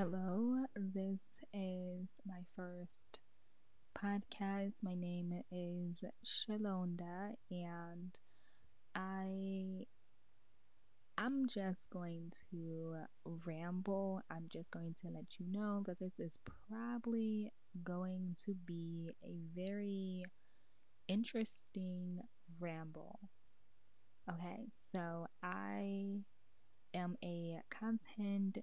Hello, this is my first podcast. My name is Shalonda, and I I'm just going to ramble. I'm just going to let you know that this is probably going to be a very interesting ramble. Okay, so I am a content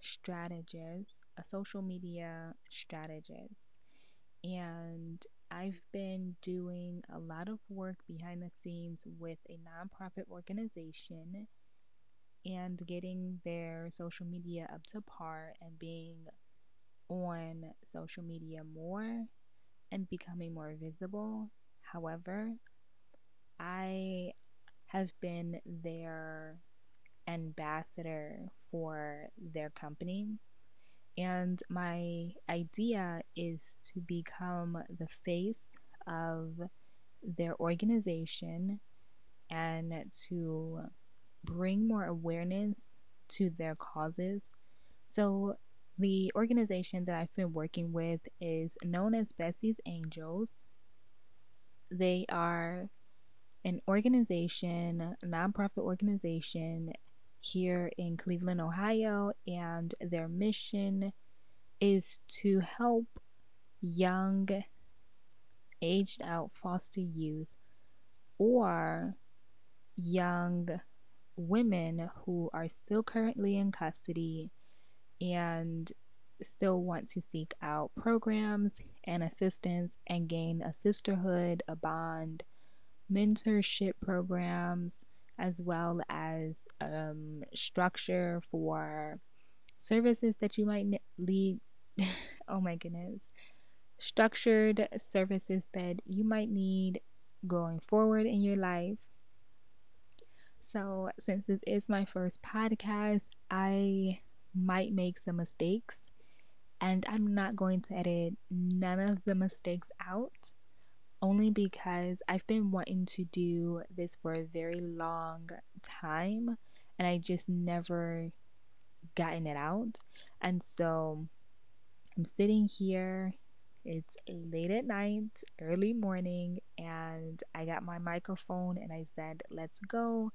strategist, a uh, social media strategist, and I've been doing a lot of work behind the scenes with a nonprofit organization and getting their social media up to par and being on social media more and becoming more visible. However, I have been their ambassador for their company. And my idea is to become the face of their organization and to bring more awareness to their causes. So, the organization that I've been working with is known as Bessie's Angels. They are an organization, nonprofit organization here in Cleveland, Ohio, and their mission is to help young, aged out foster youth or young women who are still currently in custody and still want to seek out programs and assistance and gain a sisterhood, a bond, mentorship programs, as well as um, structure for services that you might need. oh my goodness. Structured services that you might need going forward in your life. So, since this is my first podcast, I might make some mistakes and I'm not going to edit none of the mistakes out only because I've been wanting to do this for a very long time and I just never gotten it out. And so I'm sitting here. It's late at night, early morning, and I got my microphone and I said, Let's go,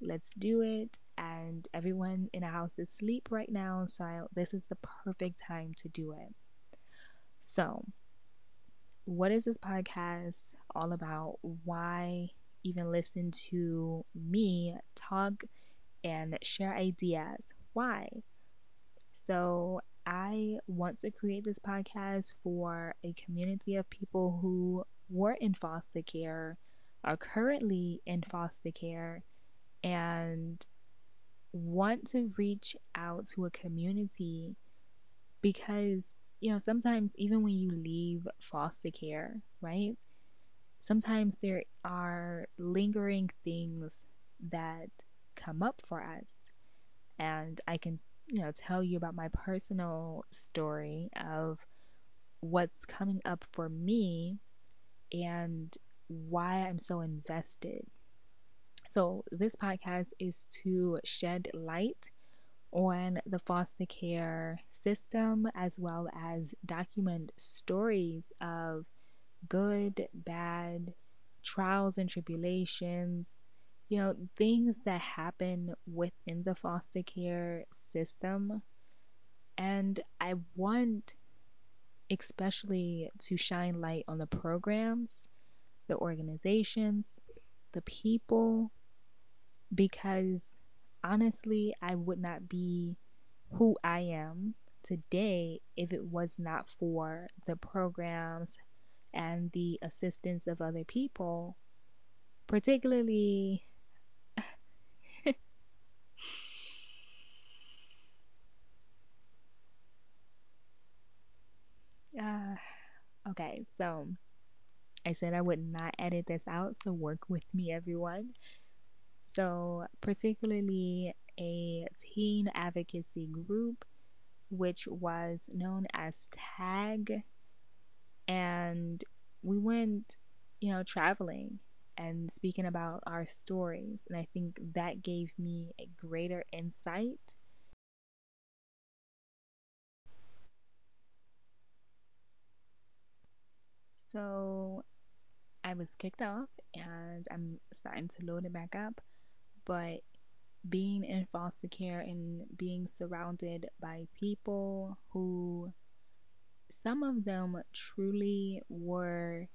let's do it. And everyone in the house is asleep right now, so I, this is the perfect time to do it. So, what is this podcast all about? Why even listen to me talk and share ideas? Why? So, I want to create this podcast for a community of people who were in foster care, are currently in foster care, and want to reach out to a community because you know, sometimes even when you leave foster care, right? Sometimes there are lingering things that come up for us. And I can, you know, tell you about my personal story of what's coming up for me and why I'm so invested. So, this podcast is to shed light on the foster care system as well as document stories of good, bad, trials and tribulations, you know, things that happen within the foster care system. And I want, especially, to shine light on the programs, the organizations, the people, because honestly, I would not be who I am today if it was not for the programs and the assistance of other people, particularly. uh, okay, so I said I would not edit this out, so work with me, everyone. So, particularly a teen advocacy group which was known as TAG. And we went, you know, traveling and speaking about our stories. And I think that gave me a greater insight. So I was kicked off and I'm starting to load it back up. But being in foster care and being surrounded by people who some of them truly were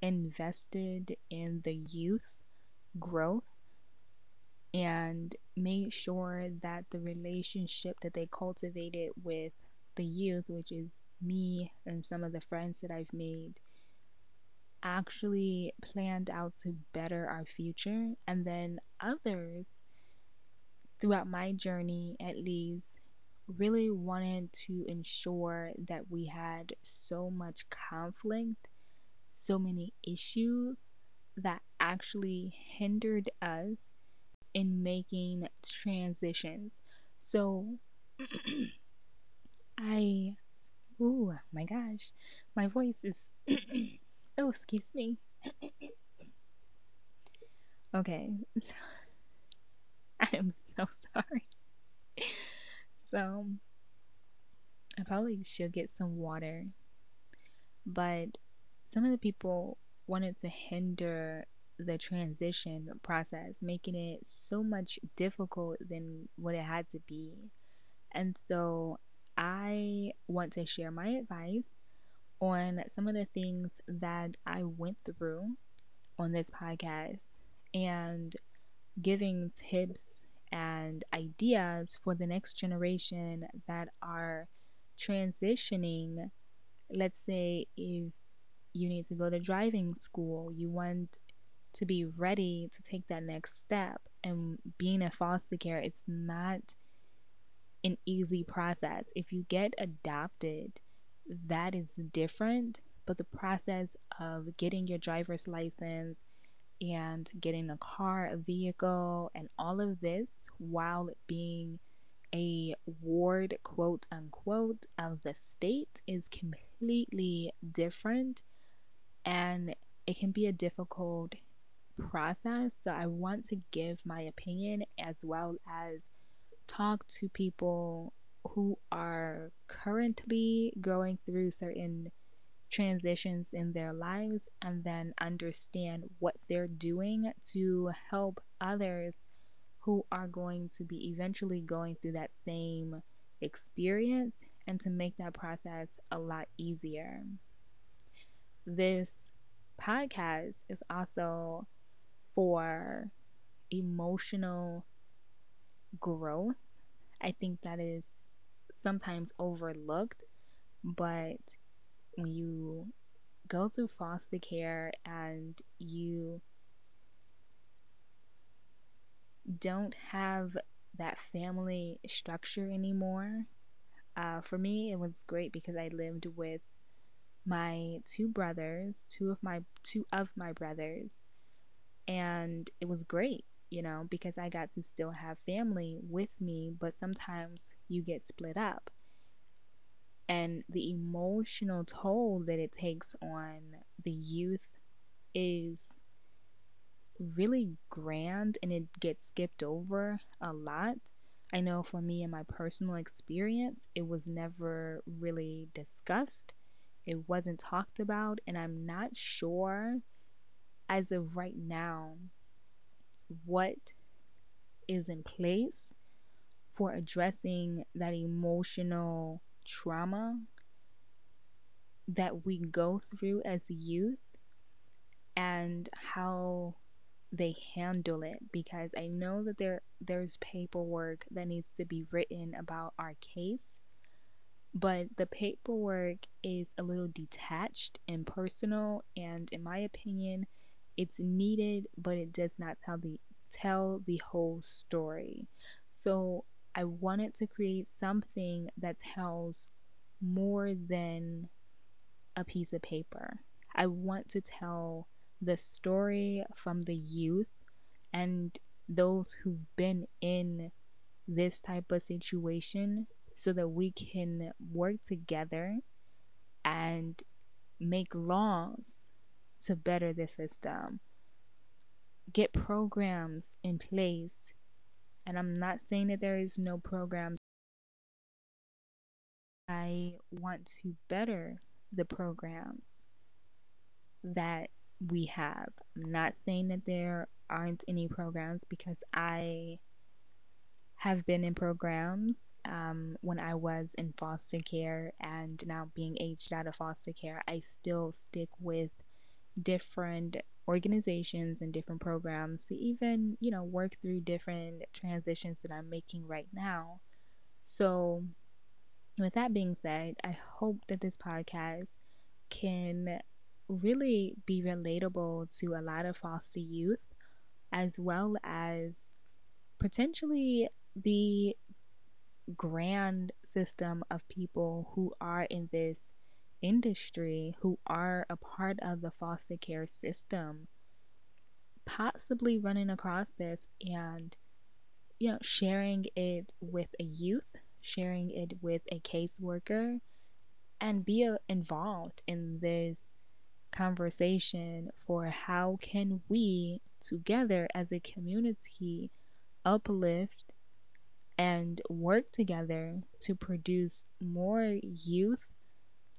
invested in the youth growth and made sure that the relationship that they cultivated with the youth, which is me and some of the friends that I've made, actually planned out to better our future. And then others throughout my journey, at least, really wanted to ensure that we had so much conflict, so many issues that actually hindered us in making transitions. So I oh my gosh, my voice is oh excuse me. okay. I am so sorry. So I probably should get some water. But some of the people wanted to hinder the transition process, making it so much difficult than what it had to be. And so I want to share my advice on some of the things that I went through on this podcast and giving tips and ideas for the next generation that are transitioning. Let's say if you need to go to driving school, you want to be ready to take that next step. And being a foster care, it's not an easy process. If you get adopted, that is different. But the process of getting your driver's license and getting a car, a vehicle, and all of this while being a ward, quote unquote, of the state is completely different and it can be a difficult process. So I want to give my opinion as well as talk to people who are currently going through certain transitions in their lives and then understand what they're doing to help others who are going to be eventually going through that same experience and to make that process a lot easier. This podcast is also for emotional growth. I think that is sometimes overlooked, but when you go through foster care and you don't have that family structure anymore. Uh, for me, it was great because I lived with my two brothers, two of my two of my brothers, and it was great, you know, because I got to still have family with me, but sometimes you get split up. And the emotional toll that it takes on the youth is really grand and it gets skipped over a lot. I know for me in my personal experience, it was never really discussed. It wasn't talked about, and I'm not sure as of right now what is in place for addressing that emotional trauma that we go through as youth and how they handle it. Because I know that there there's paperwork that needs to be written about our case but the paperwork is a little detached and personal. And in my opinion it's needed but it does not tell the tell the whole story. So I wanted to create something that tells more than a piece of paper. I want to tell the story from the youth and those who've been in this type of situation so that we can work together and make laws to better the system, get programs in place. And I'm not saying that there is no programs. I want to better the programs that we have. I'm not saying that there aren't any programs because I have been in programs um, when I was in foster care and now being aged out of foster care. I still stick with different organizations and different programs to even, you know, work through different transitions that I'm making right now. So, with that being said, I hope that this podcast can really be relatable to a lot of foster youth as well as potentially the grand system of people who are in this industry, who are a part of the foster care system, possibly running across this and you know sharing it with a youth, sharing it with a caseworker, and be uh, involved in this conversation for how can we together as a community uplift and work together to produce more youth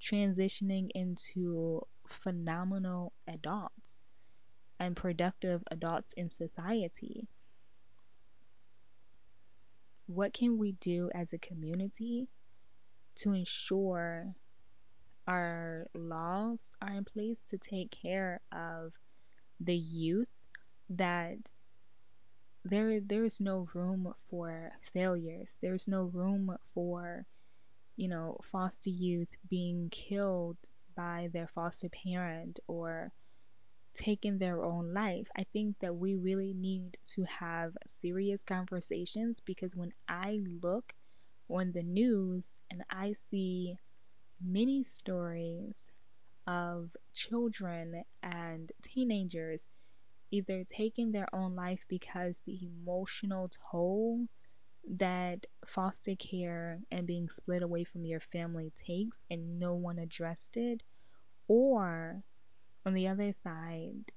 transitioning into phenomenal adults and productive adults in society. What can we do as a community to ensure our laws are in place to take care of the youth that there there is no room for failures. There's no room for you know foster youth being killed by their foster parent or taking their own life. I think that we really need to have serious conversations because when I look on the news and I see many stories of children and teenagers either taking their own life because the emotional toll that foster care and being split away from your family takes and no one addressed it, or on the other side,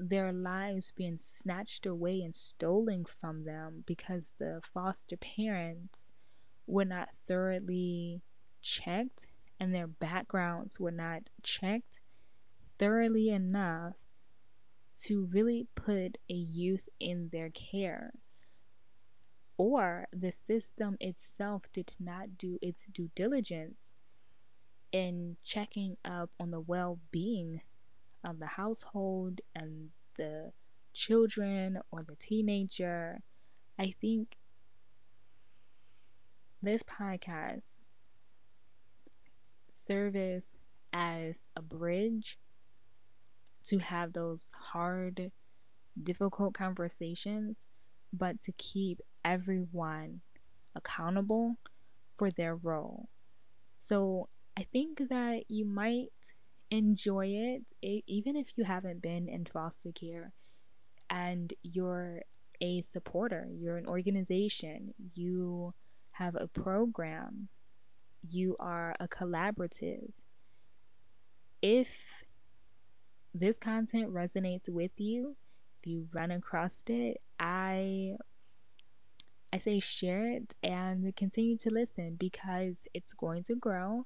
their lives being snatched away and stolen from them because the foster parents were not thoroughly checked and their backgrounds were not checked thoroughly enough to really put a youth in their care. Or the system itself did not do its due diligence in checking up on the well being of the household and the children or the teenager. I think this podcast serves as a bridge to have those hard, difficult conversations, but to keep everyone accountable for their role. So I think that you might enjoy it, even if you haven't been in foster care and you're a supporter, you're an organization, you have a program, you are a collaborative. If this content resonates with you, if you run across it, I I say share it and continue to listen because it's going to grow.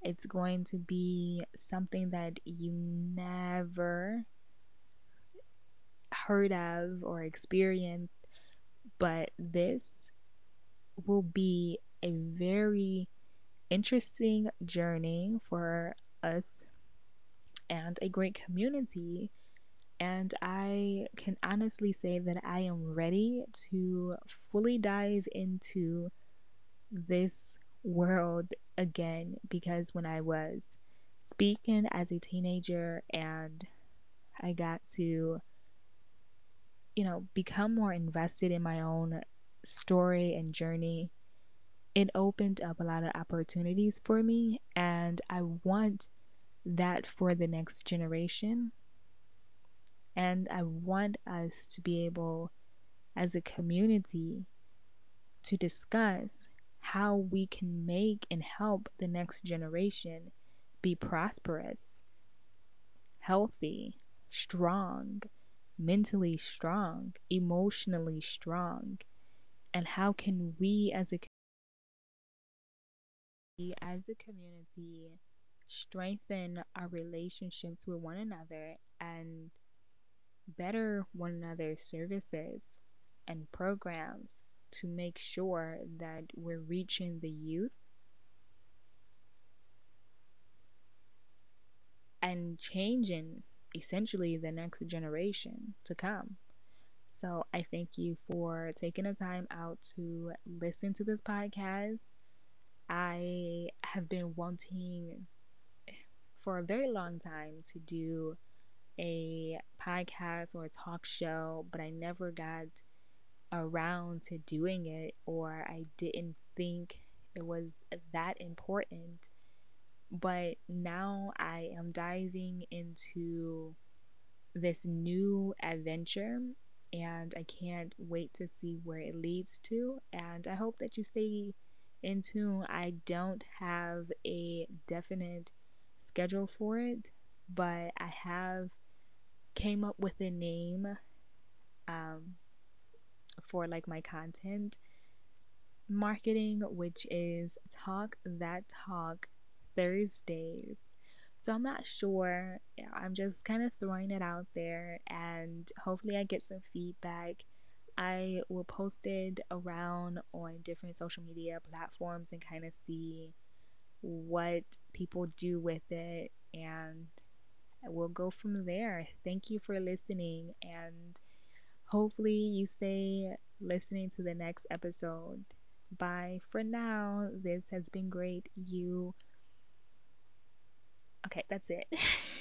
It's going to be something that you never heard of or experienced, but this will be a very interesting journey for us and a great community. And I can honestly say that I am ready to fully dive into this world again because when I was speaking as a teenager and I got to, you know, become more invested in my own story and journey, it opened up a lot of opportunities for me. And I want that for the next generation. And I want us to be able, as a community, to discuss how we can make and help the next generation be prosperous, healthy, strong, mentally strong, emotionally strong. And how can we as a as a community strengthen our relationships with one another and better one another's services and programs to make sure that we're reaching the youth and changing essentially the next generation to come. So I thank you for taking the time out to listen to this podcast. I have been wanting for a very long time to do a podcast or a talk show, but I never got around to doing it, or I didn't think it was that important. But now I am diving into this new adventure and I can't wait to see where it leads to. And I hope that you stay in tune. I don't have a definite schedule for it, but I have came up with a name um, for like my content marketing, which is Talk That Talk Thursdays. So I'm not sure. I'm just kind of throwing it out there and hopefully I get some feedback. I will post it around on different social media platforms and kind of see what people do with it and we'll go from there. Thank you for listening and hopefully you stay listening to the next episode. Bye for now. This has been great. You Okay, that's it.